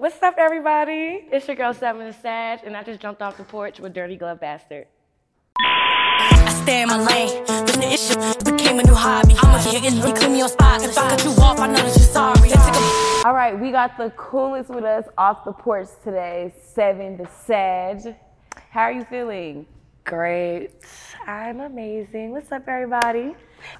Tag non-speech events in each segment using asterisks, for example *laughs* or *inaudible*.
What's up, everybody? It's your girl Sevyn the Sag, and I just jumped off the porch with Dirty Glove Bastard. I stay in my lane. When the issue became a new hobby, I'ma get in and clean me on spot. If I cut you off, I know that you're sorry. I took a All right, we got the coolest with us off the porch today, Sevyn the Sag. How are you feeling? Great. I'm amazing. What's up, everybody?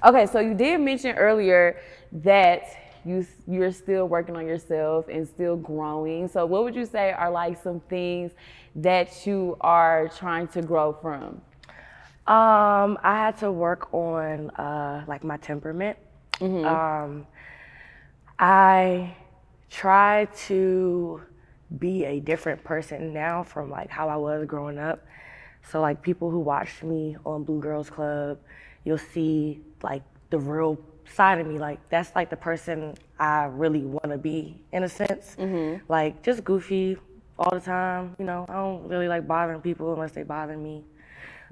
Okay, so you did mention earlier that you you're still working on yourself and still growing. So what would you say are like some things that you are trying to grow from? Um, I had to work on uh, like my temperament. Um, I try to be a different person now from like how I was growing up. So like people who watched me on Blue Girls Club, you'll see like the real side of me. Like that's like the person I really want to be in a sense. Like just goofy all the time. You know, I don't really like bothering people unless they bother me.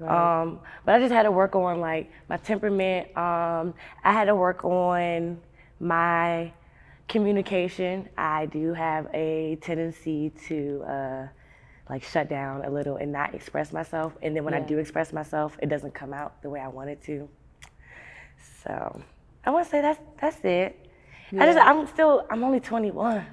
Um, but I just had to work on like my temperament. Um, I had to work on my communication. I do have a tendency to uh, like shut down a little and not express myself. And then when I do express myself, it doesn't come out the way I want it to. So I want to say that's that's it. I just I'm still I'm only 21.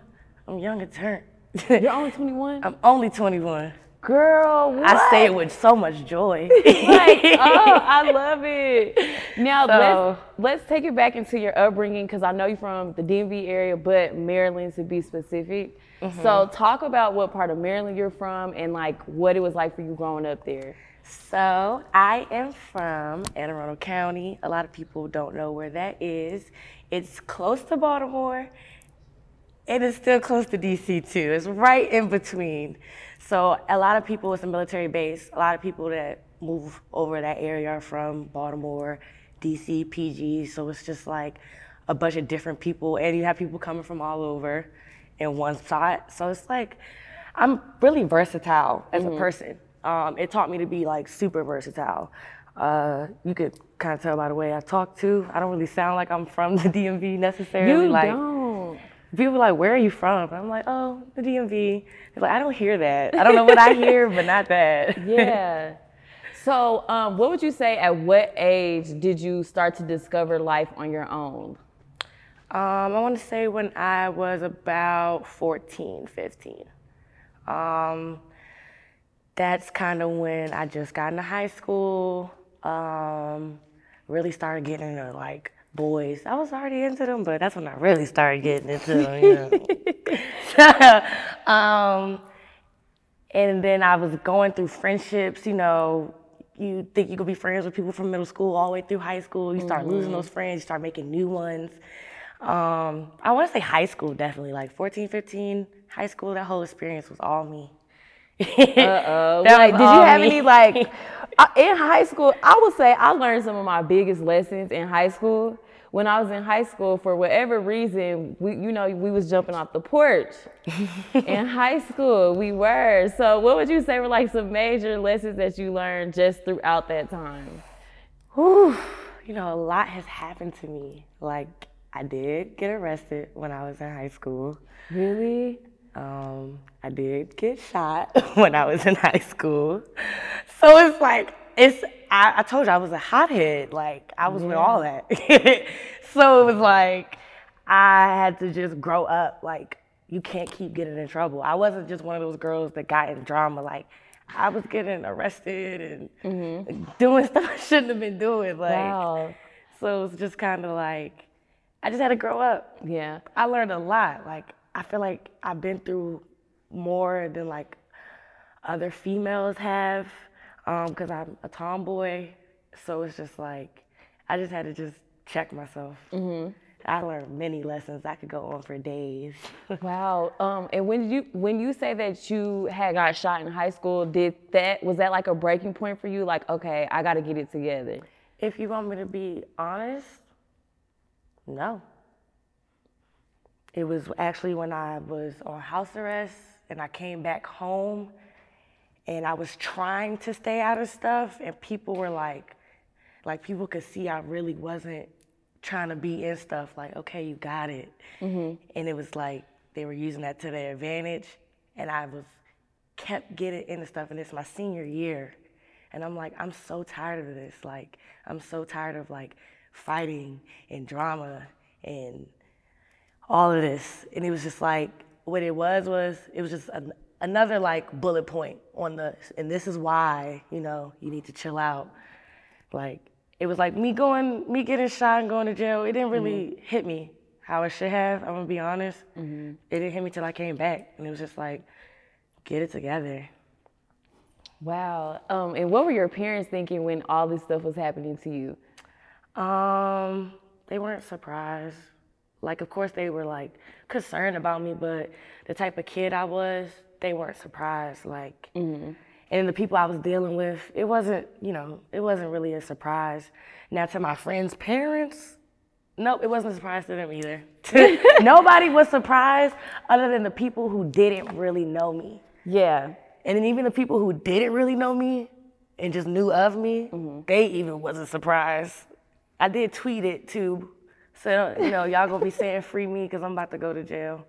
I'm young at turn. *laughs* You're only 21? I'm only 21. Girl, what? I say it with so much joy. *laughs* like, *laughs* oh, I love it. Now So- let's let's take it back into your upbringing because I know you're from the DMV area, but Maryland to be specific. Mm-hmm. So talk about what part of Maryland you're from and like what it was like for you growing up there. So I am from Anne Arundel County. A lot of people don't know where that is. It's close to Baltimore, and it's still close to DC too. It's right in between. So a lot of people, it's a military base. A lot of people that move over that area are from Baltimore, DC, PG. So it's just like a bunch of different people, and you have people coming from all over in one spot. So it's like I'm really versatile as a mm-hmm. person. Um, it taught me to be like super versatile. Uh, you could kind of tell by the way I talk too. I don't really sound like I'm from the DMV necessarily. You like don't. people are like, "Where are you from?" I'm like, "Oh, the DMV." They're like, "I don't hear that. I don't know what I hear, but not that." *laughs* Yeah. So, um, what would you say? At what age did you start to discover life on your own? Um, I want to say when I was about 14, 15. Um, that's kind of when I just got into high school. Um, really started getting into like boys. I was already into them, but that's when I really started getting into them. You know? *laughs* um, and then I was going through friendships, you know, you think you could be friends with people from middle school all the way through high school. You start losing those friends, you start making new ones. Um, I want to say high school, definitely, like 14, 15, high school, that whole experience was all me. Uh-oh. Like, did you have me. any like uh, in high school? I would say I learned some of my biggest lessons in high school. When I was in high school, for whatever reason, we you know we was jumping off the porch. *laughs* in high school, we were. So, what would you say were like some major lessons that you learned just throughout that time? Whew, you know, a lot has happened to me. Like, I did get arrested when I was in high school. Really? Um, I did get shot *laughs* when I was in high school. So it's like it's I, I told you I was a hothead. Like I was with all that. *laughs* so it was like I had to just grow up. Like you can't keep getting in trouble. I wasn't just one of those girls that got in drama. Like I was getting arrested and doing *laughs* stuff I shouldn't have been doing. Like Wow. so it was just kind of like I just had to grow up. Yeah. I learned a lot. Like I feel like I've been through more than like other females have, because I'm a tomboy. So it's just like I just had to just check myself. Mm-hmm. I learned many lessons. I could go on for days. *laughs* Wow. Um, and when you when you say that you had got shot in high school, did that was that like a breaking point for you? Like, okay, I got to get it together. if you want me to be honest, no. It was actually when I was on house arrest and I came back home and I was trying to stay out of stuff and people were like like people could see I really wasn't trying to be in stuff like okay you got it. Mm-hmm. And it was like they were using that to their advantage and I was kept getting into stuff and it's my senior year and I'm like I'm so tired of this like I'm so tired of like fighting and drama and all of this. And it was just like, what it was was, it was just an, another like bullet point on the, and this is why, you know, you need to chill out. Like, it was like me going, me getting shot and going to jail, it didn't really hit me how it should have, I'm gonna be honest. It didn't hit me till I came back. And it was just like, get it together. Wow. Um, and what were your parents thinking when all this stuff was happening to you? Um, they weren't surprised. Like, of course, they were like concerned about me, but the type of kid I was, they weren't surprised. Like, mm-hmm. and the people I was dealing with, it wasn't, you know, it wasn't really a surprise. Now, to my friends' parents, nope, it wasn't a surprise to them either. *laughs* Nobody was surprised other than the people who didn't really know me. Yeah. And then even the people who didn't really know me and just knew of me, mm-hmm. they even wasn't surprised. I did tweet it too. So, you know, y'all gonna be saying free me because I'm about to go to jail.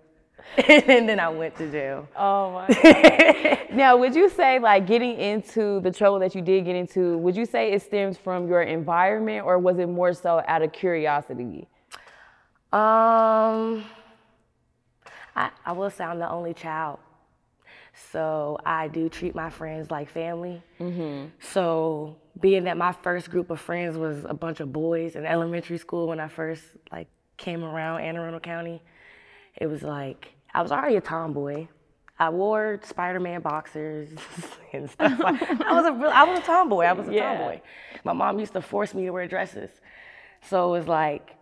*laughs* and then I went to jail. Oh my. *laughs* now, would you say like getting into the trouble that you did get into, would you say it stems from your environment or was it more so out of curiosity? Um, I, I will say I'm the only child. So I do treat my friends like family. Mm-hmm. So being that my first group of friends was a bunch of boys in elementary school when I first like came around Anne Arundel County, it was like I was already a tomboy. I wore Spider-Man boxers *laughs* and stuff. Like, I was a real, I was a tomboy. I was a *laughs* Yeah. tomboy. My mom used to force me to wear dresses, so it was like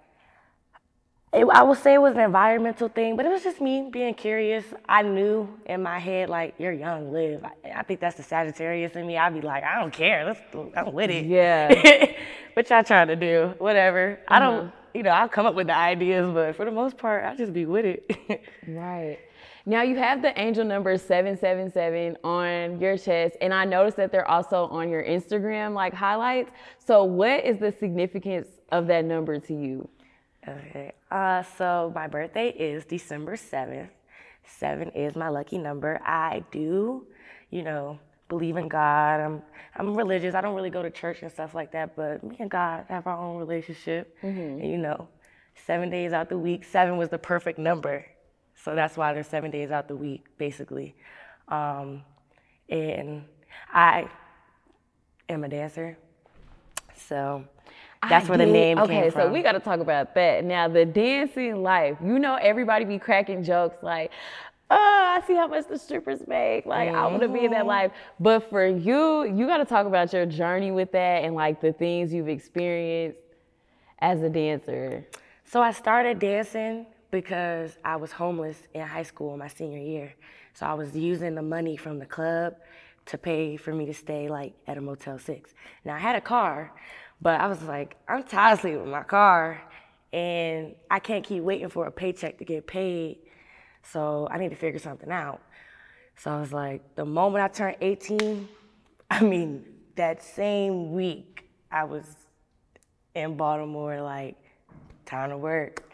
it, I would say it was an environmental thing, but it was just me being curious. I knew in my head, like, you're young, live. I, I think that's the Sagittarius in me. I'd be like, I don't care. Let's, I'm with it. Yeah. *laughs* what y'all trying to do? Whatever. I don't, uh-huh. you know, I'll come up with the ideas, but for the most part, I'll just be with it. *laughs* Right. Now you have the angel number 777 on your chest, and I noticed that they're also on your Instagram like highlights. So, what is the significance of that number to you? Okay. Uh, so my birthday is December 7th. Seven is my lucky number. I do, you know, believe in God. I'm I'm religious. I don't really go to church and stuff like that, but me and God have our own relationship. And you know, seven days out the week, seven was the perfect number. So that's why there's seven days out the week, basically. Um, and I am a dancer. So that's I where the name okay, came from. Okay, so we got to talk about that. Now, the dancing life. You know, everybody be cracking jokes like, "Oh, I see how much the strippers make. Like, I want to be in that mm-hmm. life." But for you, you got to talk about your journey with that and like the things you've experienced as a dancer. So I started dancing because I was homeless in high school my senior year. So I was using the money from the club to pay for me to stay like at a Motel 6. Now I had a car, but I was like, I'm tired of sleeping in my car and I can't keep waiting for a paycheck to get paid. So I need to figure something out. So I was like, the moment I turned 18, *laughs* I mean, that same week I was in Baltimore, like, time to work.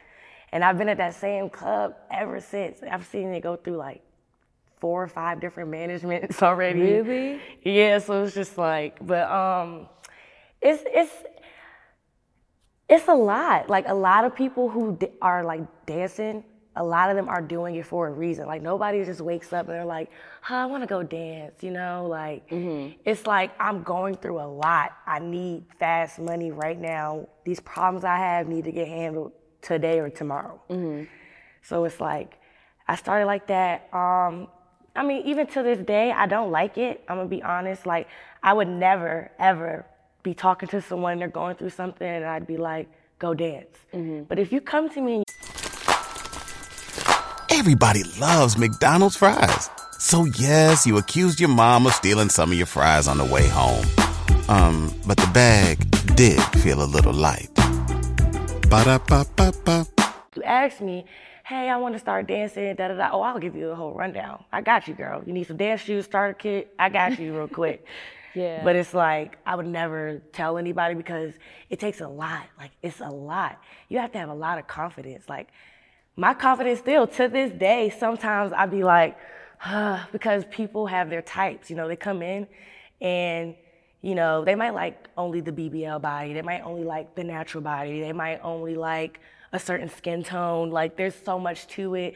And I've been at that same club ever since. I've seen it go through like four or five different *laughs* managements already. Really? Yeah, so it's just like, but um, it's it's it's a lot. Like a lot of people who are like dancing, a lot of them are doing it for a reason. Like nobody just wakes up and they're like, huh, I want to go dance. You know, like it's like I'm going through a lot. I need fast money right now. These problems I have need to get handled today or tomorrow. So it's like I started like that. Um, I mean, even to this day, I don't like it. I'm gonna be honest. Like, I would never, ever be talking to someone they're going through something, and I'd be like, "Go dance." But if you come to me Everybody loves McDonald's fries. So yes, you accused your mom of stealing some of your fries on the way home. Um, but the bag did feel a little light. Ba-da-ba-ba-ba. you asked me, "Hey, I want to start dancing," da da da. Oh, I'll give you the whole rundown. I got you, girl. You need some dance shoes, starter kit. I got you real quick. *laughs* Yeah. But it's like I would never tell anybody because it takes a lot. Like it's a lot. You have to have a lot of confidence. Like my confidence still to this day, sometimes I'd be like, huh, because people have their types. You know, they come in and you know, they might like only the BBL body. They might only like the natural body. They might only like a certain skin tone. Like there's so much to it.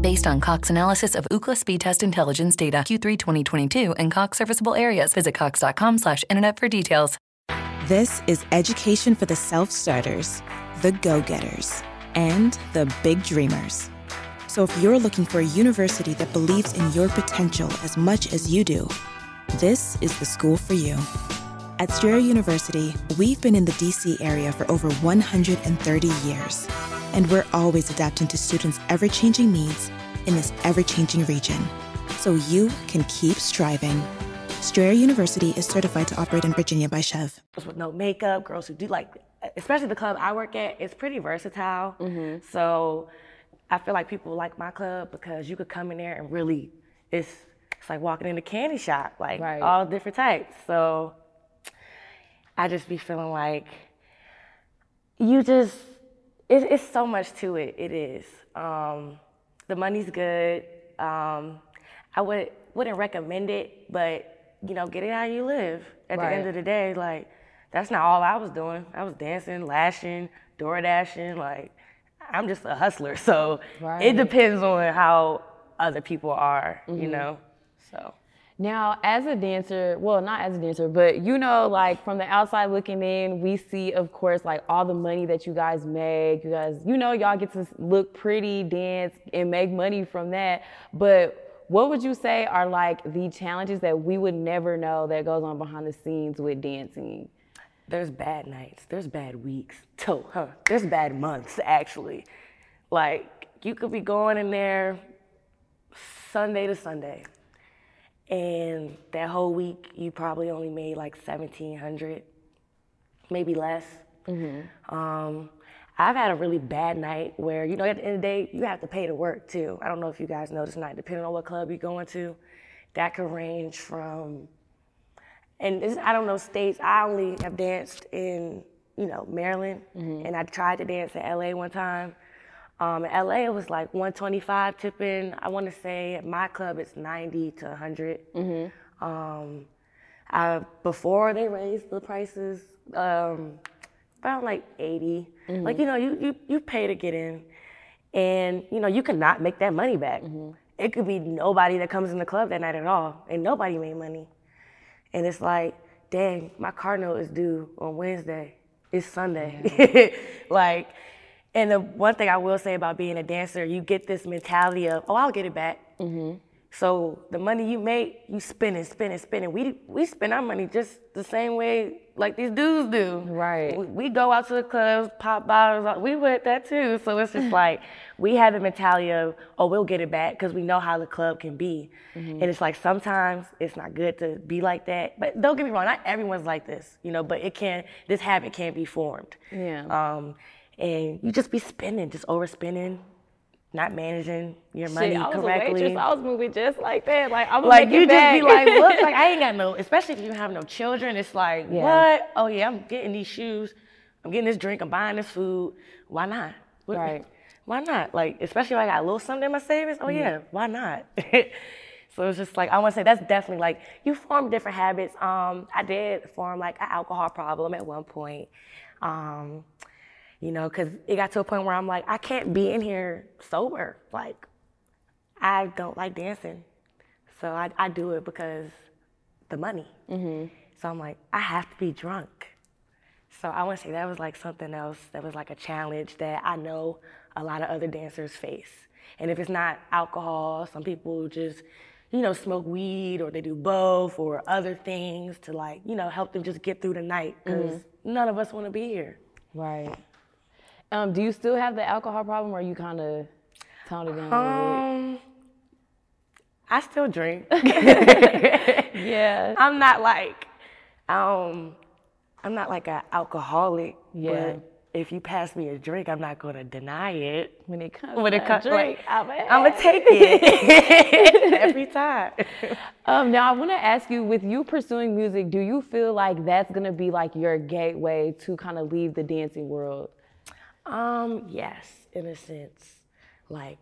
Based on Cox analysis of Ookla speed test intelligence data Q3 2022 and Cox serviceable areas, visit cox.com slash internet for details. This is education for the self starters, the go getters, and the big dreamers. So if you're looking for a university that believes in your potential as much as you do, this is the school for you. At Strayer University, we've been in the DC area for over 130 years, and we're always adapting to students' ever changing needs in this ever changing region so you can keep striving. Strayer University is certified to operate in Virginia by SCHEV. girls with no makeup, girls who do like, especially the club I work at, it's pretty versatile. Mm-hmm. So I feel like people like my club because you could come in there and really, it's it's like walking in a candy shop, like Right. all different types. So I just be feeling like you just, it, it's so much to it. It is. Um, the money's good. Um, I would wouldn't recommend it, but you know, get it how you live. At the end of the day, like that's not all I was doing. I was dancing, lashing, door dashing. Like I'm just a hustler, *laughs* so Right. it depends on how other people are. You Mhm. know, so. Now, as a dancer, well, not as a dancer, but you know, like from the outside looking in, we see, of course, like all the money that you guys make. You guys, you know, y'all get to look pretty, dance, and make money from that. But what would you say are like the challenges that we would never know that goes on behind the scenes with dancing? There's bad nights. There's bad weeks. So, huh, there's bad months actually. Like you could be going in there Sunday to Sunday, and that whole week you probably only made like seventeen hundred, maybe less. Um, I've had a really bad night where you know at the end of the day you have to pay to work too. I don't know if you guys know this night, depending on what club you're going to, that could range from and this, I don't know states. I only have danced in you know Maryland, and I tried to dance in LA one time. Um, in LA, it was like 125 tipping. I want to say at my club it's 90 to 100. Um, I, before they raised the prices, um, about like 80. Like you know, you, you you pay to get in, and you know you cannot make that money back. It could be nobody that comes in the club that night at all, and nobody made money. And it's like, dang, my car note is due on Wednesday. It's Sunday. *laughs* like, and the one thing I will say about being a dancer, you get this mentality of, oh, I'll get it back. So the money you make, you spending, spending, spending. We we spend our money just the same way like these dudes do. Right. We, we go out to the clubs, pop bottles. We with that too. So it's just *laughs* like we have the mentality of, oh, we'll get it back because we know how the club can be. And it's like sometimes it's not good to be like that. But don't get me wrong, not everyone's like this, you know. But it can. This habit can't be formed. Yeah. Um, and you just be spending, just overspending, not managing your money Shit, I was correctly. a waitress. I was moving just like that. Like I'm like make you just back. be like, *laughs* look, like I ain't got no. Especially if you have no children, it's like, Yeah. what? Oh yeah, I'm getting these shoes, I'm getting this drink, I'm buying this food. Why not? What- Right. *laughs* Why not? Like especially if I got a little something in my savings. Oh Mhm. yeah, why not? *laughs* so it's just like I want to say that's definitely like you form different habits. Um, I did form like an alcohol problem at one point. Um, you know, because it got to a point where I'm like, I can't be in here sober. Like, I don't like dancing. So I, I do it because the money. Mm-hmm. So I'm like, I have to be drunk. So I want to say that was like something else that was like a challenge that I know a lot of other dancers face. And if it's not alcohol, some people just, you know, smoke weed or they do both or other things to like, you know, help them just get through the night because mm-hmm. none of us want to be here. Right. Um, do you still have the alcohol problem, or you kind of toned it down a little Um, I still drink. *laughs* *laughs* Yeah. I'm not like, um, I'm not like an alcoholic. Yeah. But if you pass me a drink, I'm not gonna deny it. When it comes when to it comes, drink, like, I'ma I'ma take it *laughs* every time. Um, now I want to ask you, with you pursuing music, do you feel like that's gonna be like your gateway to kind of leave the dancing world? Um, yes, in a sense. Like,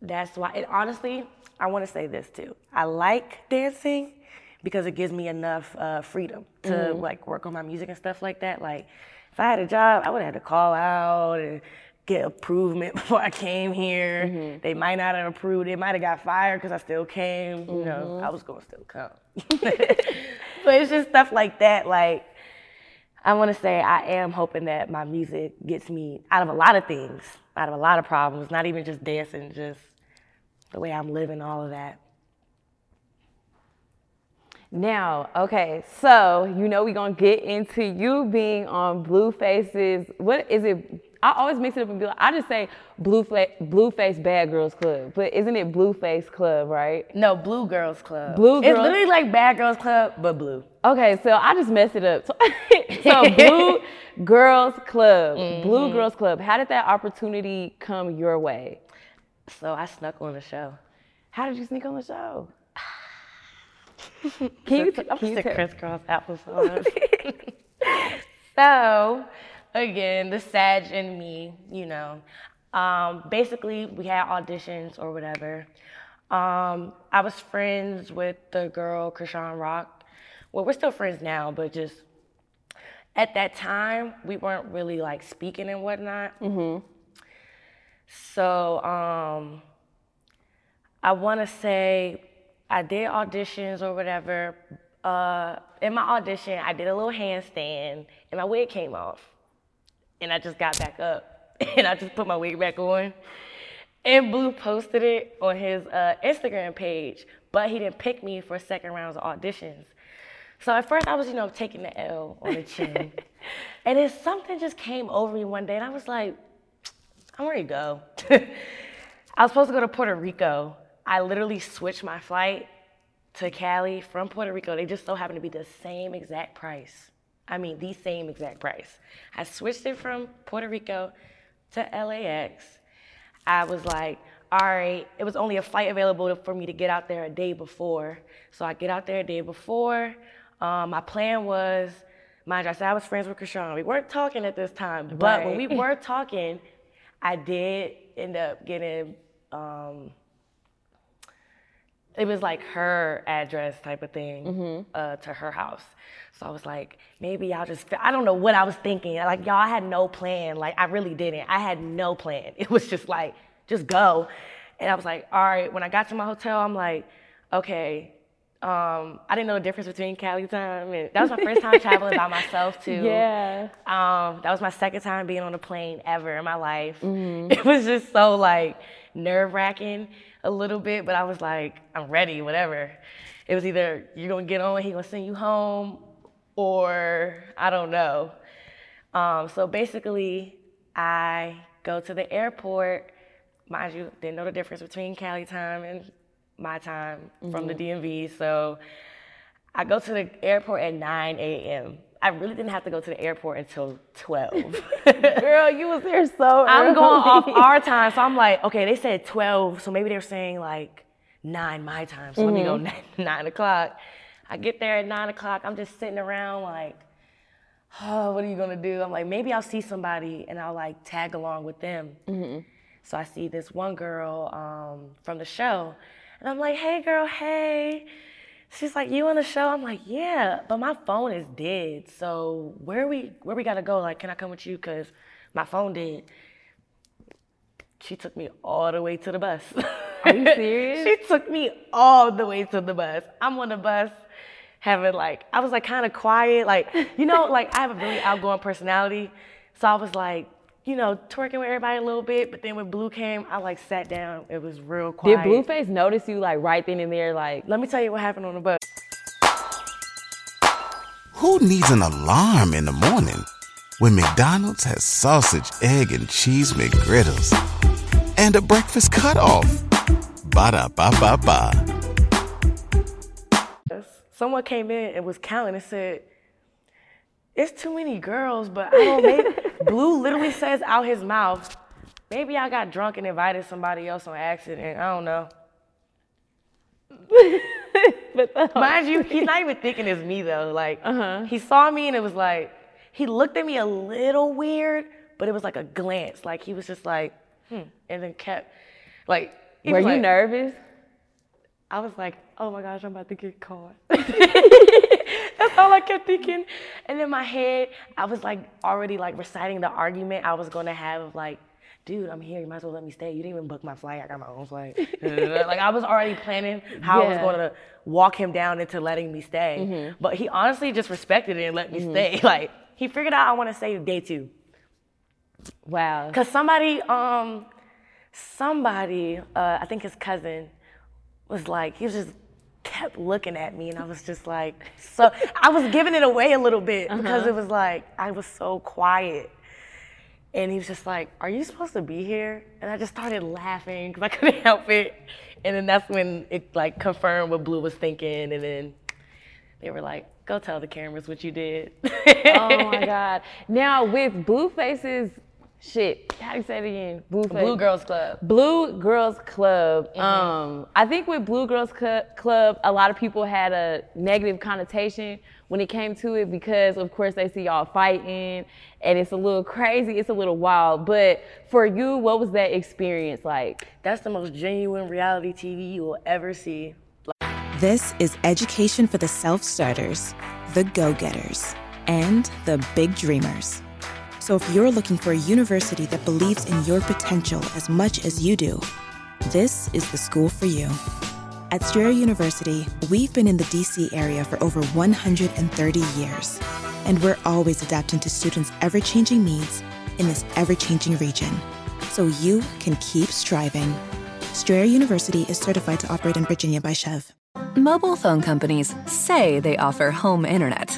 that's why, and honestly, I want to say this too. I like dancing because it gives me enough uh, freedom to Mhm. like work on my music and stuff like that. Like, if I had a job, I would have had to call out and get approval *laughs* before I came here. They might not have approved. They might have got fired because I still came. You know, Mhm. I was gonna still come. *laughs* but it's just stuff like that. Like, I want to say I am hoping that my music gets me out of a lot of things, out of a lot of problems, not even just dancing, just the way I'm living, all of that. Now, okay, so you know we're gonna get into you being on Blueface's. What is it? I always mix it up and be like, I just say Blue Fa- Blueface Bad Girls Club, but isn't it blue Blueface Club, right? No, Blue Girls Club. Blue girls. It's literally like Bad Girls Club, but blue. Okay, so I just messed it up. *laughs* So, so *laughs* Blue Girls Club, Blue Mhm. Girls Club. How did that opportunity come your way? So I snuck on the show. How did you sneak on the show? *sighs* Can you, I'm can you just a crisscross applesauce. *laughs* so, again, the Sag and me, you know, um, basically we had auditions or whatever. Um, I was friends with the girl Chrisean Rock. Well, we're still friends now, but just at that time we weren't really like speaking and whatnot. Mm-hmm. So um, I want to say I did auditions or whatever. Uh, in my audition, I did a little handstand and my wig came off. And I just got back up *laughs* and I just put my wig back on. And Blue posted it on his uh, Instagram page, but he didn't pick me for second rounds of auditions. So at first I was, you know, taking the L on the chin. *laughs* and then something just came over me one day and I was like, I'm ready to go. *laughs* I was supposed to go to Puerto Rico. I literally switched my flight to Cali from Puerto Rico. They just so happened to be the same exact price. I mean, the same exact price. I switched it from Puerto Rico to LAX. I was like, all right, it was only a flight available for me to get out there a day before. So I get out there a day before. Um, my plan was, mind you, I said I was friends with Chrisean. We weren't talking at this time, but when we were *laughs* talking, I did end up getting, um, it was like her address type of thing uh, to her house. So I was like, maybe I'll just, I don't know what I was thinking. Like, y'all, I had no plan. Like, I really didn't. I had no plan. *laughs* It was just like, just go. And I was like, all right. When I got to my hotel, I'm like, okay. Um, I didn't know the difference between Cali time. And that was my first time traveling by myself, *laughs* too. Yeah. Um, that was my second time being on a plane ever in my life. *laughs* It was just so like nerve wracking. A little bit, but I was like, I'm ready, whatever. It was either you're gonna get on, he gonna send you home, or I don't know. Um, so basically, I go to the airport. Mind you, didn't know the difference between Cali time and my time from the DMV. So I go to the airport at 9 a.m. I really didn't have to go to the airport until 12. *laughs* Girl, you was there so *laughs* I'm going off our time. So I'm like, okay, they said 12, so maybe they're saying like 9 my time. So let me go 9, *laughs* 9 o'clock. I get there at 9 o'clock. I'm just sitting around like, oh, what are you gonna do? I'm like, maybe I'll see somebody and I'll like tag along with them. So I see this one girl um, from the show, and I'm like, hey girl, hey. She's like, you on the show? I'm like, yeah, but my phone is dead. So where we where we gotta go? Like, can I come with you? Cause my phone dead. She took me all the way to the bus. Are you *laughs* serious? she took me all the way to the bus. I'm on the bus having like I was like kind of quiet, like you know, like I have a really outgoing personality, so I was like, you know, twerking with everybody a little bit. But then when Blue came, I like sat down. It was real quiet. Did Blueface notice you like right then and there? Like, Let me tell you what happened on the bus. Who needs an alarm in the morning when McDonald's has sausage, egg, and cheese McGriddles and a breakfast cutoff? Ba da ba ba ba. Someone came in and was counting and said, "It's too many girls." But I don't. *laughs* Maybe, Blue literally says out his mouth, "Maybe I got drunk and invited somebody else on accident." I don't know. *laughs* but Mind you, he's not even thinking it's me though. Like Uh-huh. he saw me and it was like he looked at me a little weird, but it was like a glance. Like he was just like, hmm, and then kept like. were you like- nervous? I was like, oh my gosh, I'm about to get caught. *laughs* That's all I kept thinking. And in my head, I was like already like reciting the argument I was gonna have of like, dude, I'm here, you might as well let me stay. You didn't even book my flight, I got my own flight. *laughs* like I was already planning how I was gonna walk him down into letting me stay. Mhm. But he honestly just respected it and let me Mhm. stay. *laughs* Like he figured out I wanna stay day two. Wow. Cause somebody, um, somebody, uh, I think his cousin, was like, he was just kept looking at me, and I was just like, so I was giving it away a little bit because Uh-huh. it was like I was so quiet, and he was just like, "Are you supposed to be here?" And I just started laughing because I *laughs* couldn't help it, and then that's when it like confirmed what Blue was thinking, and then they were like, "Go tell the cameras what you did." oh my *laughs* God. Now with Blueface's shit, how do you say it again? Blueface. Blue Girls Club. Blue Girls Club. Mhm. Um, I think with Blue Girls Cu- Club, a lot of people had a negative connotation when it came to it because, of course, they see y'all fighting and it's a little crazy, it's a little wild. But for you, what was that experience like? That's the most genuine reality TV you will ever see. This is education for the self starters, the go getters, and the big dreamers. So if you're looking for a university that believes in your potential as much as you do, this is the school for you. At Strayer University, we've been in the DC area for over 130 years, and we're always adapting to students' ever changing needs in this ever changing region so you can keep striving. Strayer University is certified to operate in Virginia by SCHEV. Mobile phone companies say they offer home internet.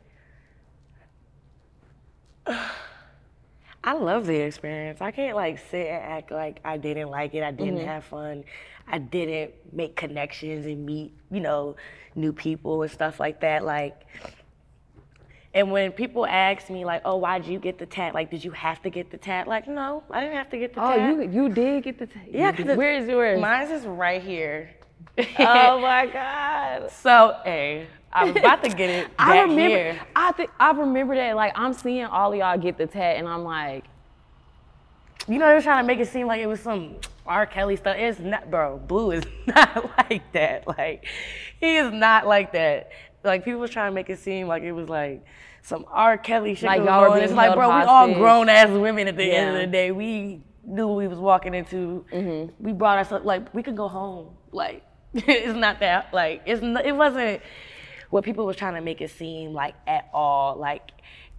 *sighs* I love the experience. I can't like sit and act like I didn't like it. I didn't Mhm. have fun. I didn't make connections and meet, you know, new people and stuff like that. Like, and when people ask me like, "Oh, why'd you get the tat? Like, did you have to get the tat?" Like, no, I didn't have to get the Oh, tat. you you did get the. tat. Yeah, 'cause it- Where's yours? Mine's is right here. *laughs* oh *laughs* my God. So, hey, I was about to get it *laughs* I remember. here. I think I remember that. Like I'm seeing all of y'all get the tat, and I'm like, you know, they're trying to make it seem like it was some R. Kelly stuff. It's not, bro. Blue is *laughs* not like that. Like, he is not like that. Like, people was trying to make it seem like it was like some R. Kelly shit. Like y'all were on. being It's like, bro, we all grown ass women at the end of the day. We knew what we was walking into. Mm-hmm. We brought ourselves, like, we could go home. Like, *laughs* it's not that, like, it's not, it wasn't what people was trying to make it seem like at all. Like,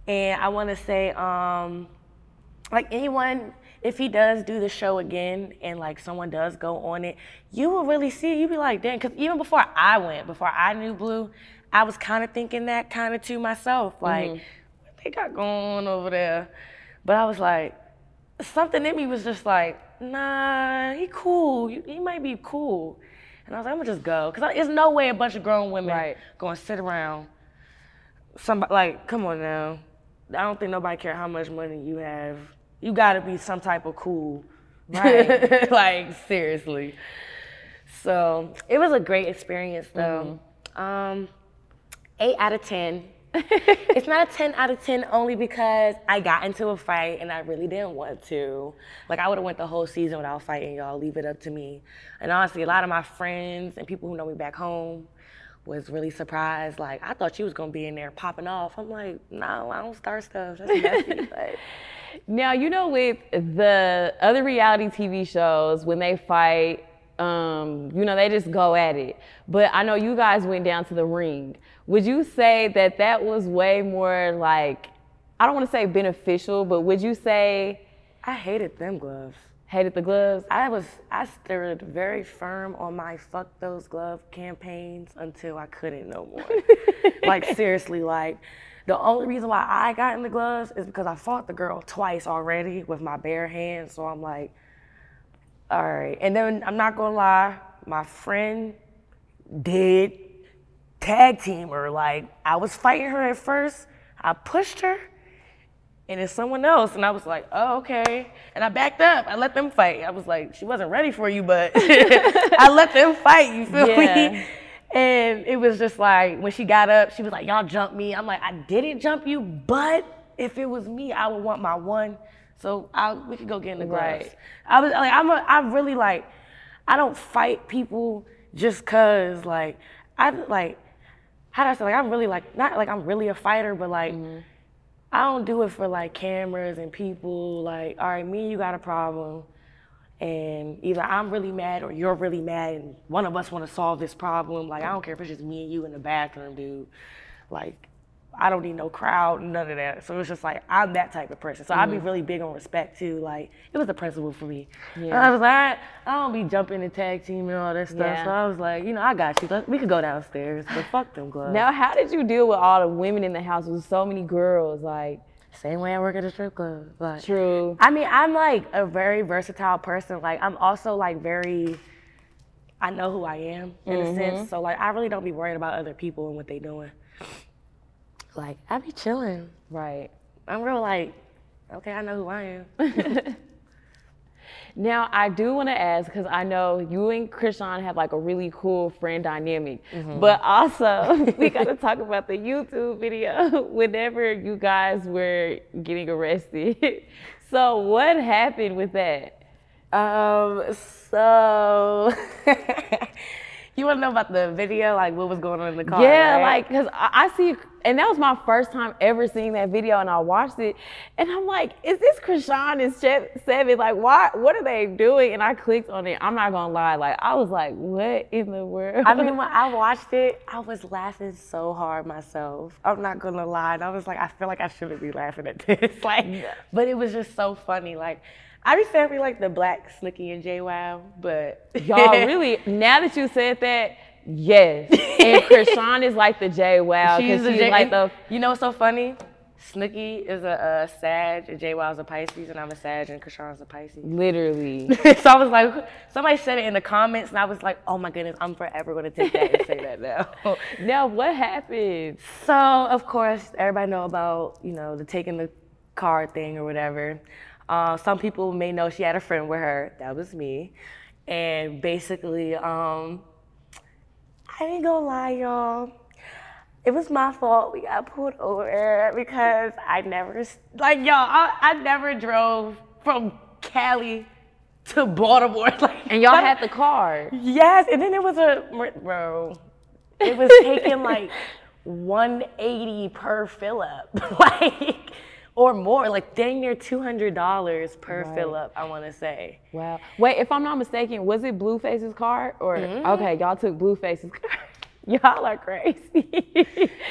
and I want to say, um, like anyone, if he does do the show again and like someone does go on it, you will really see. You be like, dang, because even before I went, before I knew Blue, I was kind of thinking that kind of to myself, like, Mhm. what they got going on over there? But I was like, something in me was just like, nah, he cool. He might be cool. And I was like, I'm gonna just go, cause there's no way a bunch of grown women gonna sit around. Somebody like, come on now. I don't think nobody care how much money you have. You gotta be some type of cool. Right. *laughs* like seriously. So it was a great experience though. Um, eight out of ten. *laughs* it's not a 10 out of 10 only because I got into a fight and I really didn't want to. Like I would have went the whole season without fighting, y'all. Leave it up to me. And honestly, a lot of my friends and people who know me back home was really surprised. Like I thought she was gonna be in there popping off. I'm like, no, I don't start stuff. That's messy. *laughs* like, Now, you know, with the other reality TV shows, when they fight, um, you know, they just go at it. But I know you guys went down to the ring. Would you say that that was way more like, I don't want to say beneficial, but would you say I hated them gloves. hated the gloves? I was I stood very firm on my fuck those glove campaigns until I couldn't no more. *laughs* like seriously, like the only reason why I got in the gloves is because I fought the girl twice already with my bare hands. So I'm like, all right. And then I'm not gonna lie, my friend did tag team her. Like I was fighting her at first. I pushed her and it's someone else. And I was like, oh, okay. And I backed up. I let them fight. I was like, she wasn't ready for you, but *laughs* I let them fight. You feel Yeah. me? And it was just like, when she got up, she was like, y'all jumped me. I'm like, I didn't jump you, but if it was me, I would want my one. So I, we could go get in the gloves. Right. I was like, I'm a, I really like, I don't fight people just cause like, I like, how do I say, like, I'm really like, not like I'm really a fighter, but like, mm-hmm. I don't do it for like cameras and people. Like, all right, me and you got a problem, and either I'm really mad or you're really mad, and one of us want to solve this problem. Like, I don't care if it's just me and you in the bathroom, dude. Like, I don't need no crowd, none of that. So it's just like I'm that type of person. So I'd be Mhm. really big on respect too. Like, it was a principle for me. Yeah. I was like, I, I don't be jumping in tag team and all that stuff. Yeah. So I was like, you know, I got you. We could go downstairs, but fuck them gloves. Now, how did you deal with all the women in the house with so many girls? Like, Same way I work at a strip club. Like, True. I mean, I'm like a very versatile person. Like, I'm also like very. I know who I am in a Mhm. sense. So like, I really don't be worried about other people and what they doing. Like, I be chilling. Right. I'm real like, okay, I know who I am. *laughs* Now, I do want to ask because I know you and Chrisean have like a really cool friend dynamic, Mhm. but also *laughs* we got to talk about the YouTube video *laughs* whenever you guys were getting arrested. so, what happened with that? Um, so you want to know about the video? Like, what was going on in the car? yeah, right? like because I, I see, and that was my first time ever seeing that video, and I watched it, and I'm like, is this Chrisean and Che- Sevyn? Like, why? What are they doing? And I clicked on it. I'm not gonna lie, like I was like, what in the world? I mean, when *laughs* I watched it, I was laughing so hard myself. I'm not gonna lie. And I was like, I feel like I shouldn't be laughing at this. *laughs* like, but it was just so funny. Like, I be saying we like the black Snooki and JWoww, but Y'all *laughs* really, now that you said that, yes. And *laughs* Chrisean is like the JWoww She's because she's J- like the You know what's so funny? Snooki is a, a Sag, and JWoww's a Pisces, and I'm a Sag, and Chrisean's a Pisces. literally. *laughs* so I was like, somebody said it in the comments, and I was like, oh my goodness, I'm forever gonna take that and say that now. now, what happened? So of course, everybody know about you know the taking the car thing or whatever. Uh, some people may know she had a friend with her. That was me, and basically, um, I ain't gonna lie, y'all. It was my fault we got pulled over because I never, like, y'all, I, I never drove from Cali to Baltimore. *laughs* Like, And y'all had the car. Yes, and then it was a bro. It was taking like *laughs* 180 per fill up, *laughs* like or more, like dang near $200 per Right. fill up. I want to say. Wow. Wait, if I'm not mistaken, was it Blueface's car or Mhm. okay, y'all took Blueface's *laughs* car. y'all are crazy. *laughs*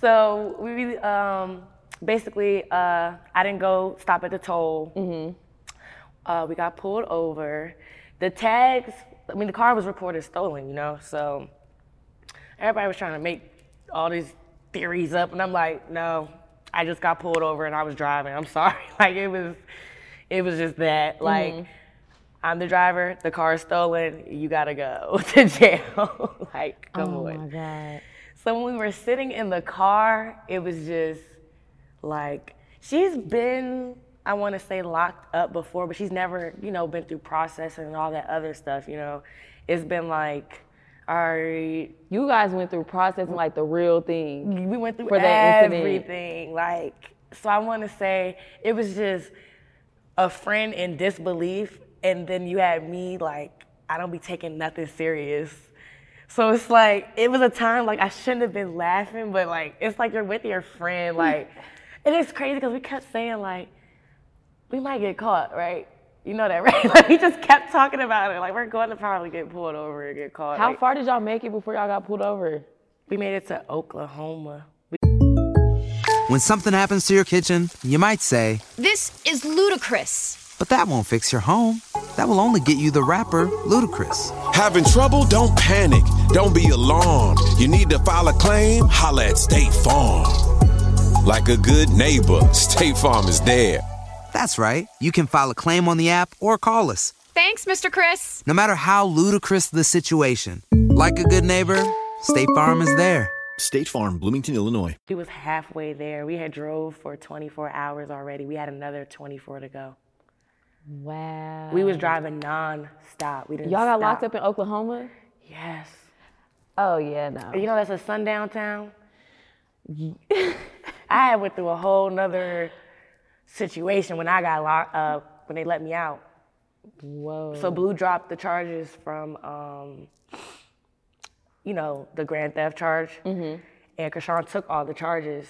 So we um, basically, uh, I didn't go stop at the toll. Mm-hmm. Uh, we got pulled over. The tags. I mean, the car was reported stolen. You know, so everybody was trying to make all these theories up, and I'm like, no, I just got pulled over and I was driving. I'm sorry. *laughs* Like it was, it was just that. Like. Mhm. I'm the driver. The car is stolen. You gotta go *laughs* to jail. *laughs* like, come oh on. my god. So when we were sitting in the car, it was just like she's been, I want to say, locked up before, but she's never, you know, been through processing and all that other stuff. You know, it's been like, all right, You guys went through processing like the real thing. we went through for that incident. everything. Like, so I want to say it was just a friend in disbelief, and then you had me like, I don't be taking nothing serious. So it's like it was a time like I shouldn't have been laughing, but like it's like you're with your friend, *laughs* like, and it's crazy because we kept saying like, we might get caught, right? You know that, *laughs* right? Like we just kept talking about it. Like we're going to probably get pulled over and get caught. How Like, far did y'all make it before y'all got pulled over? We made it to Oklahoma. When something happens to your kitchen, you might say, This is ludicrous. but that won't fix your home. That will only get you the rapper, Ludacris. Having trouble? Don't panic. Don't be alarmed. You need to file a claim? Holla at State Farm. Like a good neighbor, State Farm is there. That's right. You can file a claim on the app or call us. Thanks, Mr. Chris. No matter how ludicrous the situation, like a good neighbor, State Farm is there. State Farm, Bloomington, Illinois. We was halfway there. We had drove for 24 hours already. We had another 24 to go. Wow. We was driving non-stop. We didn't Y'all got stop. locked up in Oklahoma? Yes. Oh yeah, no. You know that's a sundown town. *laughs* I went through a whole nother situation when I got locked up when they let me out. Whoa. So Blue dropped the charges from, um, you know, the grand theft charge, Mm-hmm. and Chrisean took all the charges.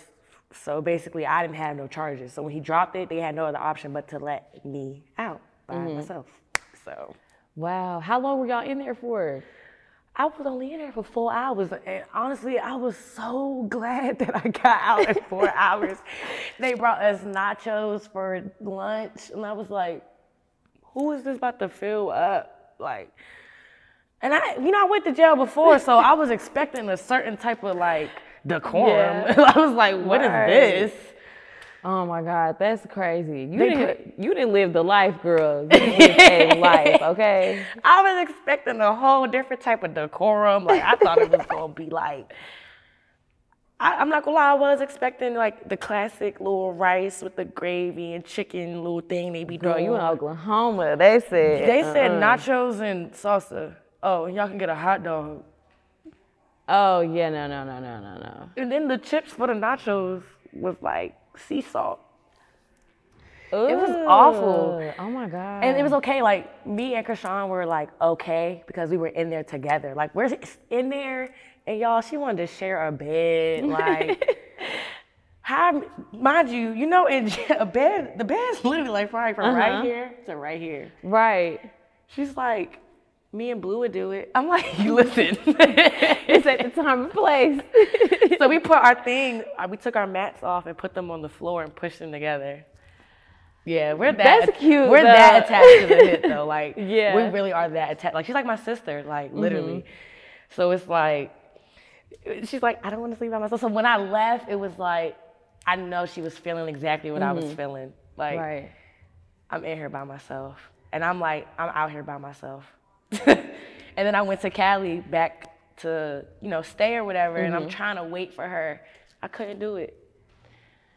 So basically, I didn't have no charges. So when he dropped it, they had no other option but to let me out by Mhm. myself. So Wow. How long were y'all in there for? I was only in there for four hours, and honestly, I was so *laughs* glad that I got out in four *laughs* hours. They brought us nachos for lunch, and I was like, "Who is this about to fill up?" Like, and I, you know, I went to jail before, so I was expecting a certain type of like decorum. Yeah. *laughs* I was like, "What is Right. this?" Oh my God, that's crazy. You They didn't *laughs* you didn't live the life, girl. You didn't live a *laughs* life, okay? I was expecting a whole different type of decorum. Like I thought it was gonna be like. I, I'm not gonna lie, I was expecting like the classic little rice with the gravy and chicken little thing they be Girl, doing. you in Oklahoma. They said They said uh-uh. nachos and salsa. Oh, and y'all can get a hot dog. Oh yeah, no, no, no, no, no, no. And then the chips for the nachos was like sea salt. It was awful. Oh my God. And it was okay. Like me and Chrisean were like okay because we were in there together. Like we're in there, and y'all, she wanted to share a bed. Like, *laughs* how? Mind you, you know, in a bed, the bed's literally like probably from Uh-huh. right here to right here. Right. She's like, me and Blue would do it. I'm like, *laughs* *laughs* listen. it's at the time and place. so we put our thing. uh, We took our mats off and put them on the floor and pushed them together. Yeah, we're that. That's cute, We're that attached to the hit though. Like, *laughs* Yeah. we really are that attached. Like, she's like my sister. Like, literally. So it's like, she's like, I don't want to sleep by myself. So when I left, it was like, I know she was feeling exactly what I was Mhm. feeling. Like, right. I'm in here by myself, and I'm like, I'm out here by myself. *laughs* and then I went to Cali back to, you know, stay or whatever, and I'm Mhm. trying to wait for her. I couldn't do it.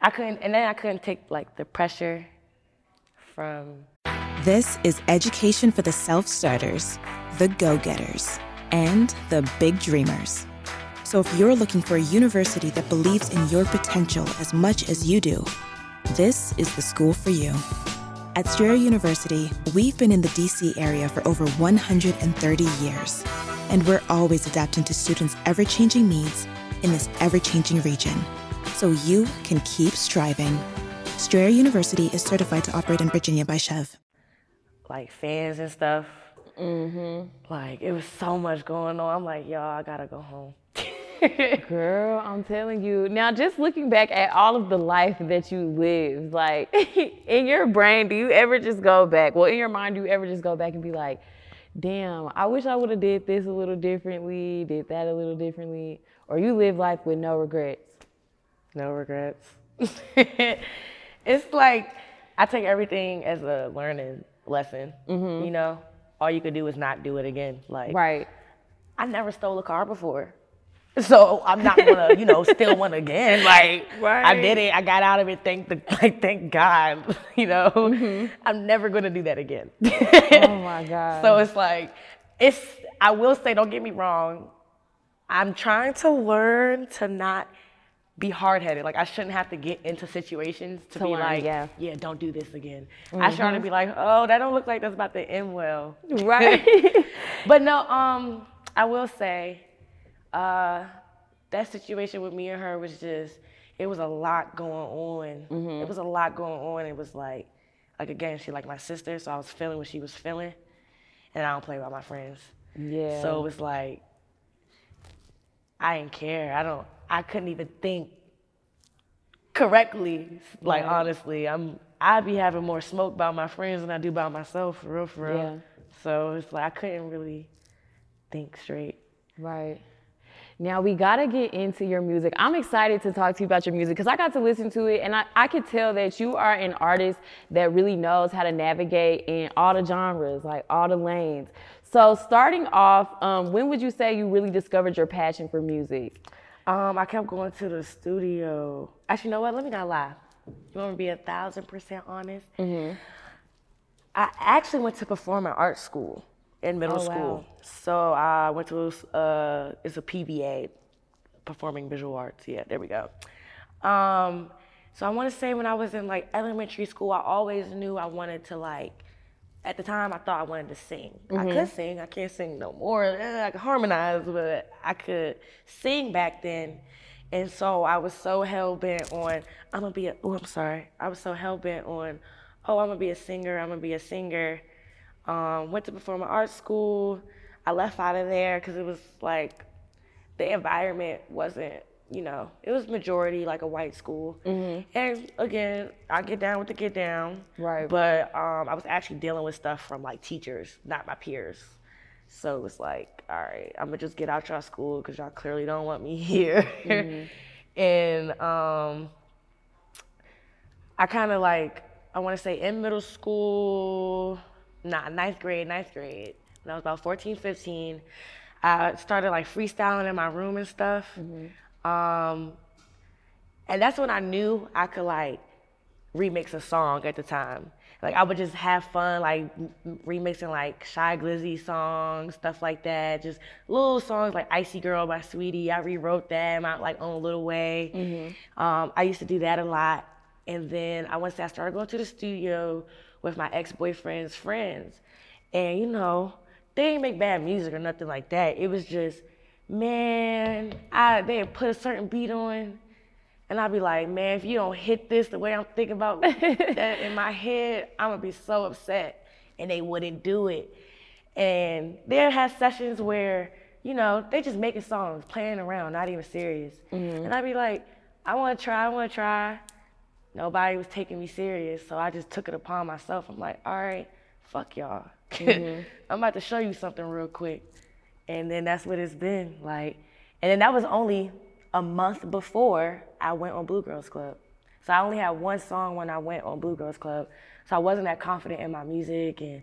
I couldn't, and then I couldn't take like the pressure from. This is education for the self starters, the go getters, and the big dreamers. So if you're looking for a university that believes in your potential as much as you do, this is the school for you. At Strayer University, we've been in the DC area for over 130 years, and we're always adapting to students' ever changing needs in this ever changing region so you can keep striving. Strayer University is certified to operate in Virginia by SCHEV. Like fans and stuff. Mm-hmm. Like it was so much going on. I'm like, y'all, I gotta go home. *laughs* Girl, I'm telling you. Now, just looking back at all of the life that you lived, like *laughs* in your brain, do you ever just go back? Well, in your mind, do you ever just go back and be like, damn, I wish I would have did this a little differently, did that a little differently, or you live life with no regrets? No regrets. *laughs* it's like I take everything as a learning lesson. Mm-hmm. You know, all you could do is not do it again. Like, Right. I never stole a car before. So I'm not gonna, you know, steal one again. Like I did it, I got out of it. Thank the, like, thank God. *laughs* You know, Mm-hmm. I'm never gonna do that again. *laughs* Oh my God. So it's like, it's. I will say, don't get me wrong. I'm trying to learn to not be hard headed. Like I shouldn't have to get into situations to, To be learn, like, yeah. yeah, don't do this again. I try to be like, oh, that don't look like that's about to end well. Right. *laughs* but no, um, I will say, uh, that situation with me and her was just, it was a lot going on. Mm-hmm. It was a lot going on. It was like, like again, she like my sister, so I was feeling what she was feeling, and I don't play about my friends. Yeah. So it was like, I didn't care. I don't. I couldn't even think correctly. Like Right. honestly, I'm. I be having more smoke about my friends than I do about myself, for real, for real. Yeah. So it's like I couldn't really think straight. Right. Now we gotta get into your music. I'm excited to talk to you about your music because I got to listen to it and I, I could tell that you are an artist that really knows how to navigate in all the genres, like all the lanes. So starting off, um, when would you say you really discovered your passion for music? Um, I kept going to the studio. Actually, you know what? Let me not lie. You want to be a thousand percent honest? Mm-hmm. I actually went to performing art school in middle Oh, wow. school. So I went to uh, it's a PVA, performing visual arts. Yeah, there we go. Um, so I want to say when I was in like elementary school, I always knew I wanted to like. At the time, I thought I wanted to sing. I Mhm. could sing. I can't sing no more. Eh, I could harmonize, but I could sing back then. And so I was so hell bent on I'm gonna be. Oh, I'm sorry. I was so hell bent on. Oh, I'm gonna be a singer. I'm gonna be a singer. Um, went to performing arts school. I left out of there because it was like the environment wasn't, you know, it was majority like a white school. And again, I get down with the get down. Right. But um, I was actually dealing with stuff from like teachers, not my peers. So it was like, all right, I'm gonna just get out of y'all school because y'all clearly don't want me *laughs* here. and um, I kind of like, I want to say in middle school, nah, ninth grade, ninth grade, when I was about 14, 15, I started like freestyling in my room and stuff. Um, and that's when I knew I could like remix a song at the time. Like I would just have fun, like m- remixing like Shy Glizzy songs, stuff like that. Just little songs like Icy Girl by Saweetie. I rewrote that in my like own little way. Um, I used to do that a lot. And then I say I started going to the studio with my ex-boyfriend's friends. And you know, they didn't make bad music or nothing like that. It was just, man, I they put a certain beat on. And I'd be like, man, if you don't hit this the way I'm thinking about *laughs* that in my head, I'm gonna be so upset. And they wouldn't do it. And they had sessions where, you know, they just making songs, playing around, not even serious. Mm-hmm. And I'd be like, I wanna try, I wanna try. Nobody was taking me serious, so I just took it upon myself. I'm like, all right, fuck y'all. Mhm. *laughs* I'm about to show you something real quick. And then that's what it's been like. And then that was only a month before I went on Blue Girls Club. So I only had one song when I went on Blue Girls Club. So I wasn't that confident in my music and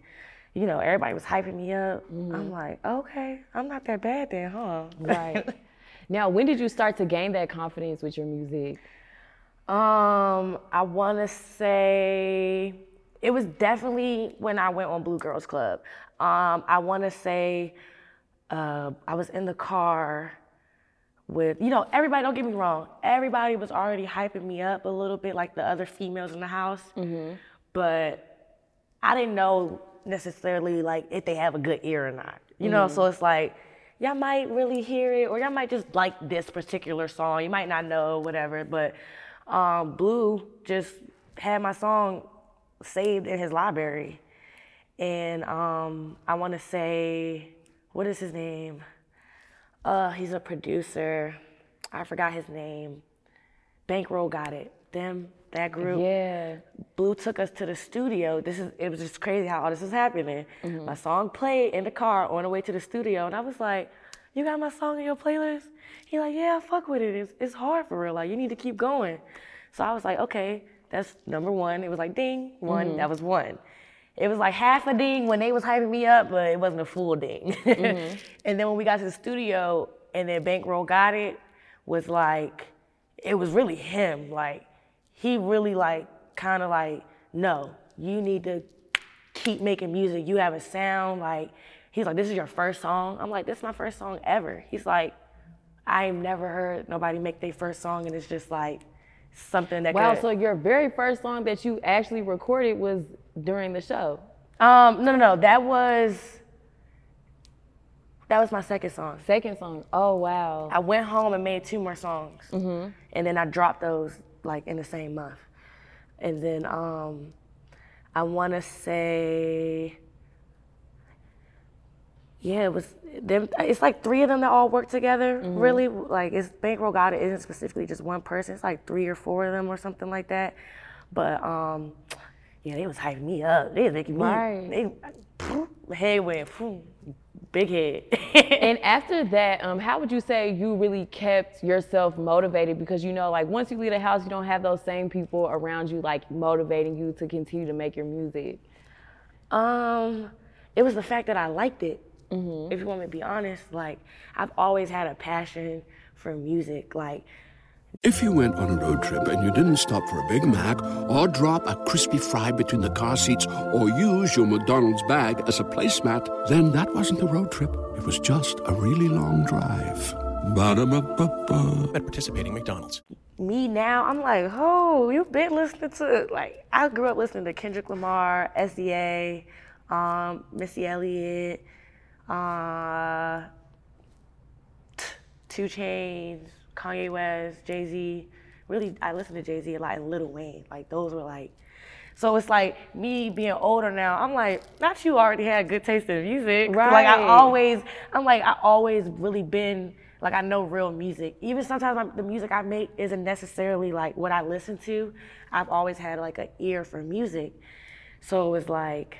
you know, everybody was hyping me up. I'm like, okay, I'm not that bad then, huh? Right. *laughs* now, when did you start to gain that confidence with your music? Um, I want to say it was definitely when I went on Blue Girls Club. Um, I want to say uh, I was in the car with, you know, everybody, don't get me wrong, everybody was already hyping me up a little bit, like the other females in the house. But I didn't know necessarily like if they have a good ear or not. You know, Mhm. so it's like y'all might really hear it or y'all might just like this particular song. You might not know whatever, but um, Blue just had my song saved in his library. And um, I want to say, what is his name? Uh, he's a producer. I forgot his name. Bankroll Gotit. Them, that group. Yeah. Blue took us to the studio. This is it was just crazy how all this was happening. My song played in the car on the way to the studio, and I was like, "You got my song in your playlist?" He like, "Yeah, I fuck with it. It's, it's hard for real. Like you need to keep going." So I was like, "Okay, that's number one." It was like ding one. Mhm. That was one. It was like half a ding when they was hyping me up, but it wasn't a full ding. Mhm. *laughs* and then when we got to the studio, and then Bankroll Gotit, was like, it was really him. Like he really like kind of like, no, you need to keep making music. You have a sound. Like he's like, this is your first song. I'm like, this is my first song ever. He's like, I've never heard nobody make their first song, and it's just like something that Wow, could. so your very first song that you actually recorded was during the show. Um, no, no, no. That was that was my second song. Second song. Oh wow. I went home and made two more songs, mm-hmm. and then I dropped those like in the same month. And then um, I want to say, yeah, it was them. It's like three of them that all work together. Mhm. Really, like it's Bankroll Gotit isn't specifically just one person. It's like three or four of them or something like that. But um, yeah, they was hyping me up. They was making me. Right. They, poof, head went, poof, big head. *laughs* and after that, um, how would you say you really kept yourself motivated? Because you know, like once you leave the house, you don't have those same people around you, like motivating you to continue to make your music. Um, it was the fact that I liked it. Mm-hmm. If you want me to be honest, like I've always had a passion for music. Like If you went on a road trip and you didn't stop for a Big Mac or drop a crispy fry between the car seats or use your McDonald's bag as a placemat, then that wasn't a road trip. It was just a really long drive. Ba-da-ba-ba-ba. At participating McDonald's. me now, I'm like, oh, you've been listening to like I grew up listening to Kendrick Lamar, SZA, um, Missy Elliott, uh, 2 Chainz, Kanye West, Jay Z. Really, I listened to Jay Z a lot and Lil Wayne. Like those were like. So it's like me being older now. I'm like, not you already had good taste in music. Right. Like I always, I'm like I always really been like I know real music. Even sometimes I'm, the music I make isn't necessarily like what I listen to. I've always had like an ear for music. So it was like,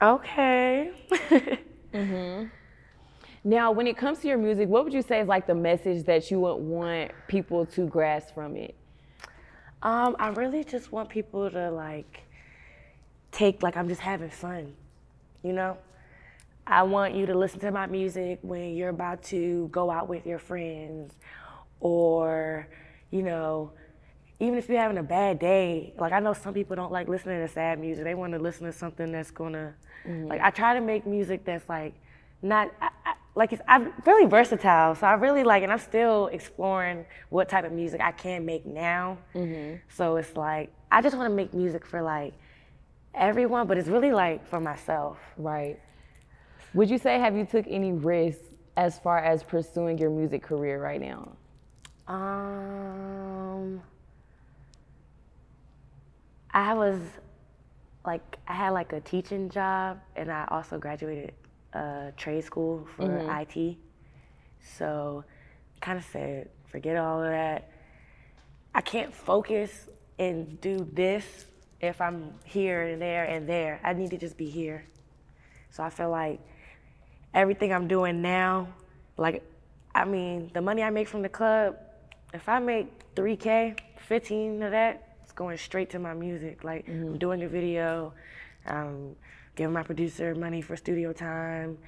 okay. *laughs* hmm Now, when it comes to your music, what would you say is like the message that you would want people to grasp from it? Um, I really just want people to like take like I'm just having fun, you know. I want you to listen to my music when you're about to go out with your friends, or you know, even if you're having a bad day. Like I know some people don't like listening to sad music; they want to listen to something that's gonna. Mhm. Like I try to make music that's like not. I, I, like it's, I'm really versatile, so I really like, and I'm still exploring what type of music I can make now. Mm-hmm. So it's like I just want to make music for like everyone, but it's really like for myself. Right. Would you say have you took any risks as far as pursuing your music career right now? Um, I was like I had like a teaching job, and I also graduated uh, trade school for Mhm. IT. So, kind of said, forget all of that. I can't focus and do this if I'm here and there and there. I need to just be here. So I feel like everything I'm doing now, like, I mean, the money I make from the club, if I make 3K, 15 of that, going straight to my music. Like, I'm doing a video, um, giving my producer money for studio time,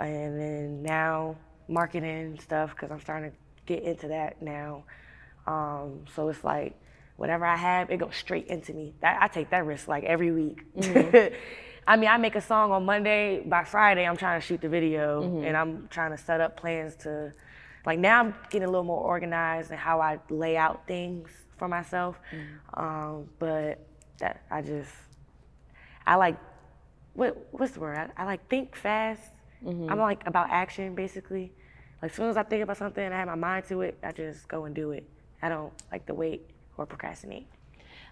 and then now marketing stuff, because I'm starting to get into that now. Um, so it's like, whatever I have, it goes straight into me. That, I take that risk like every week. *laughs* I mean, I make a song on Monday. By Friday, I'm trying to shoot the video, Mhm. and I'm trying to set up plans to, like now I'm getting a little more organized in how I lay out things for myself. Um, but that I just, I like what what's the word? I, I like think fast. Mhm. I'm like about action basically. Like as soon as I think about something and I have my mind to it, I just go and do it. I don't like to wait or procrastinate.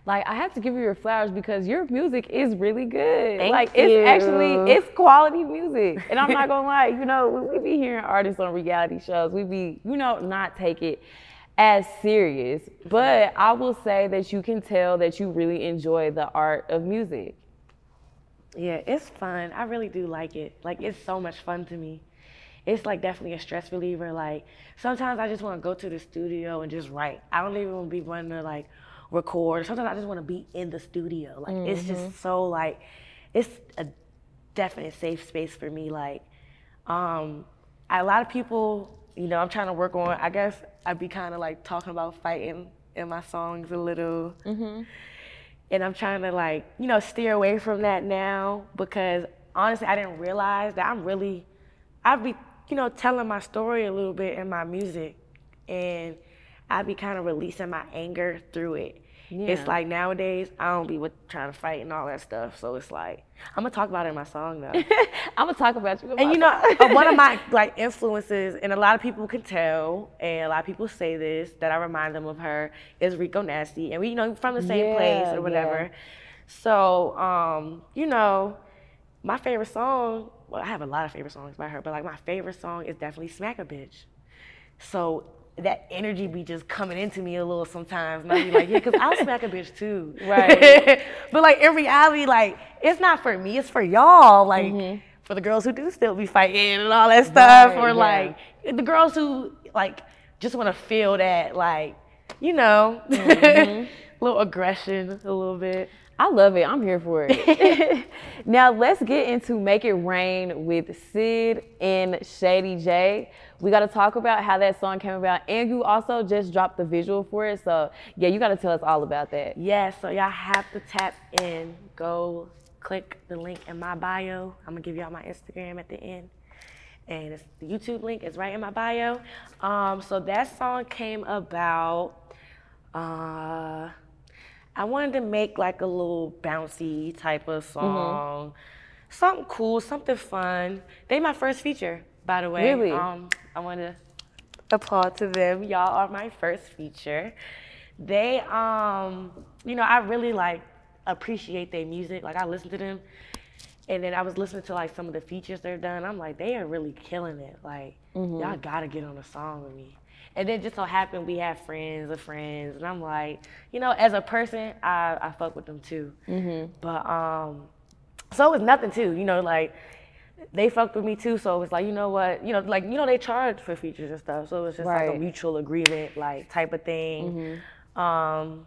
Like I have to give you your flowers because your music is really good. Thank like you. it's actually it's quality music. And I'm not *laughs* gonna lie, you know, when we be hearing artists on reality shows, we be, you know, not take it as serious. But I will say that you can tell that you really enjoy the art of music. Yeah, it's fun. I really do like it. Like it's so much fun to me. It's like definitely a stress reliever. Like sometimes I just want to go to the studio and just write. I don't even want to be wanting to like record. Sometimes I just want to be in the studio. Like it's Mhm. just so like it's a definite safe space for me. Like um a lot of people, you know, I'm trying to work on. I guess I'd be kind of like talking about fighting in my songs a little. Mm-hmm. And I'm trying to like, you know, steer away from that now because honestly, I didn't realize that I'm really, I'd be, you know, telling my story a little bit in my music and I'd be kind of releasing my anger through it. Yeah. It's like nowadays, I don't be with trying to fight and all that stuff. So it's like, I'm gonna talk about it in my song though. *laughs* I'm gonna talk about you. And you know, uh, one of my *laughs* like influences, and a lot of people can tell, and a lot of people say this that I remind them of her is Rico Nasty, and we you know from the same place or whatever. So um, you know, my favorite song. Well, I have a lot of favorite songs by her, but like my favorite song is definitely "Smack a Bitch." So that energy be just coming into me a little sometimes, and I be like, yeah, because I'll smack a bitch too. *laughs* Right. *laughs* but like in reality, like it's not for me, it's for y'all. Like for the girls who do still be fighting and all that stuff, Right, or yeah. like the girls who like just want to feel that, like you know, Mhm. *laughs* little aggression, a little bit. I love it. I'm here for it. now let's get into Make It Rain with Sid and Shady J. We got to talk about how that song came about, and you also just dropped the visual for it. So yeah, you got to tell us all about that. Yeah, so y'all have to tap in. Go click the link in my bio. I'm gonna give y'all my Instagram at the end. And it's, the YouTube link is right in my bio. Um, so that song came about. Uh, I wanted to make like a little bouncy type of song, something cool, something fun. They my first feature, by the way. Really? Um, I want to applaud to them. Y'all are my first feature. They, um, you know, I really like appreciate their music. Like I listen to them, and then I was listening to like some of the features they've done. I'm like, they are really killing it. Like Mhm. y'all gotta get on a song with me. And then just so happened we have friends of friends, and I'm like, you know, as a person, I I fuck with them too. Mm-hmm. But um, so it was nothing too, you know, like they fucked with me too. So it was like, you know what, you know, like you know they charge for features and stuff. So it was just like a mutual agreement, like type of thing. Um,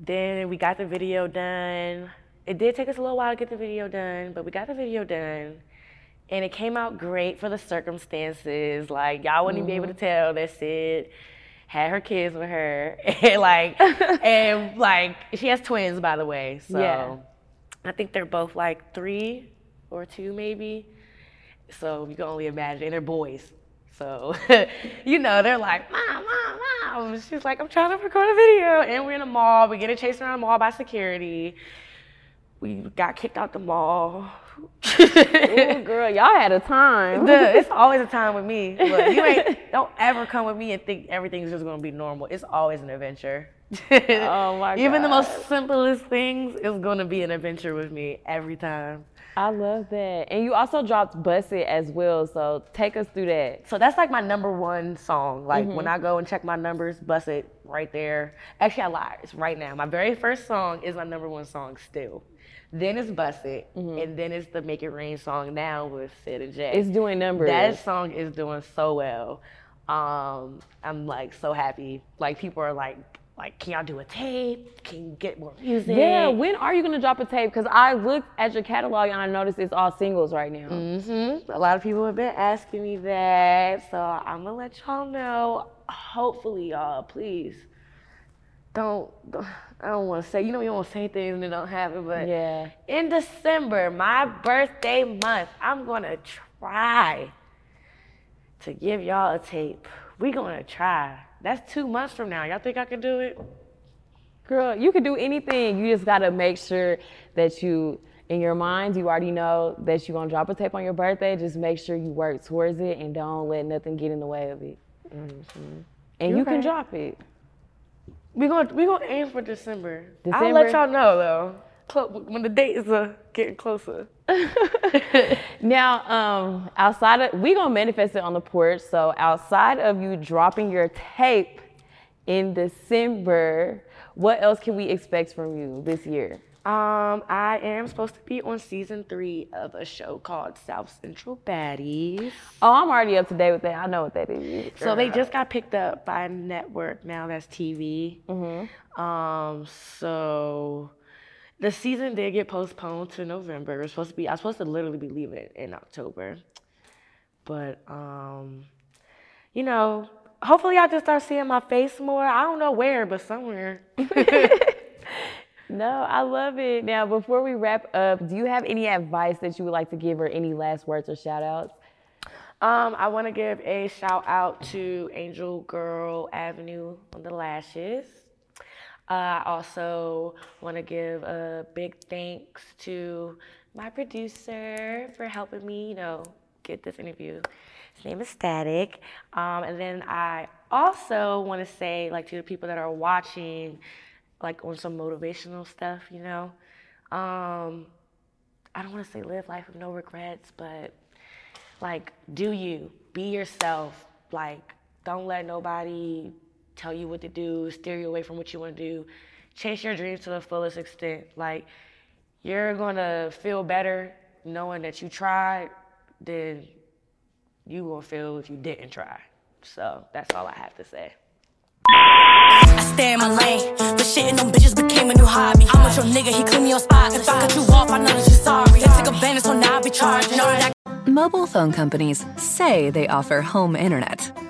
then we got the video done. It did take us a little while to get the video done, but we got the video done. And it came out great for the circumstances. Like y'all wouldn't even be able to tell that Sid had her kids with her. *laughs* And like *laughs* and like she has twins by the way. So Yeah. I think they're both like three or two maybe. So you can only imagine. And they're boys. So, *laughs* you know, they're like, Mom, Mom, Mom. She's like, I'm trying to record a video. And we're in a mall. We get chased around the mall by security. We got kicked out the mall. *laughs* Ooh, girl, y'all had a time. Duh, it's always a time with me. *laughs* Look, you ain't don't ever come with me and think everything's just gonna be normal. It's always an adventure. Oh my god. Even the most simplest things is gonna be an adventure with me every time. I love that. And you also dropped Bussit as well. So take us through that. So that's like my number one song. Like Mhm. when I go and check my numbers, Bussit right there. Actually, I lied. It's right now. My very first song is my number one song still. Then it's Bussit, and then it's the Make It Rain song now with Sid and Jay. It's doing numbers. That song is doing so well. Um, I'm like so happy. Like people are like, like, can y'all do a tape? Can you get more music? Yeah, when are you gonna drop a tape? Because I looked at your catalog and I noticed it's all singles right now. hmm A lot of people have been asking me that, so I'm gonna let y'all know. Hopefully, y'all, please don't. don't I don't want to say. You know, you don't say things and it don't happen. But Yeah. in December, my birthday month, I'm gonna try to give y'all a tape. We gonna try. That's two months from now. Y'all think I can do it? Girl, you can do anything. You just gotta make sure that you, in your mind, you already know that you're gonna drop a tape on your birthday. Just make sure you work towards it and don't let nothing get in the way of it. Mm-hmm. And You're you can right. drop it. We gonna we gonna aim for December. I'll let y'all know though. When the dates are getting closer. *laughs* Now, um, outside of we gonna manifest it on the porch. So outside of you dropping your tape in December, what else can we expect from you this year? Um, I am supposed to be on season three of a show called South Central Baddies. Oh, I'm already up to date with that. I know what that is. So they just got picked up by a network now that's TV. Mm-hmm. Um, so the season did get postponed to November. It was supposed to be I was supposed to literally be leaving in October. But um, you know, hopefully I just start seeing my face more. I don't know where, but somewhere. *laughs* *laughs* No, I love it. Now, before we wrap up, do you have any advice that you would like to give or any last words or shout outs? Um, I want to give a shout out to Angel Girl Avenue on the lashes. Uh, I also want to give a big thanks to my producer for helping me, you know, get this interview. His name is Static. Um, and then I also want to say, like, to the people that are watching, like, on some motivational stuff, you know, um, I don't want to say live life with no regrets, but like do you be yourself like don't let nobody tell you what to do steer you away from what you want to do chase your dreams to the fullest extent like you're gonna feel better knowing that you tried than you will feel if you didn't try so that's all i have to say I stay in my lane. The shit in them bitches became a new hobby. I'm with your nigga, he clean me on spot. If I cut you off, I know that you're sorry. They take advantage, so now I be charged. Know that I Mobile phone companies say they offer home internet.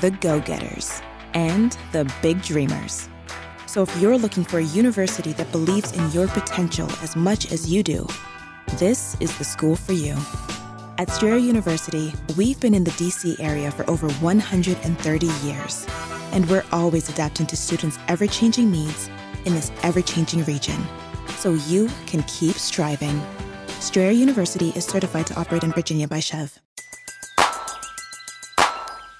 the go getters, and the big dreamers. So if you're looking for a university that believes in your potential as much as you do, this is the school for you. At Strayer University, we've been in the DC area for over 130 years, and we're always adapting to students' ever changing needs in this ever changing region so you can keep striving. Strayer University is certified to operate in Virginia by SCHEV.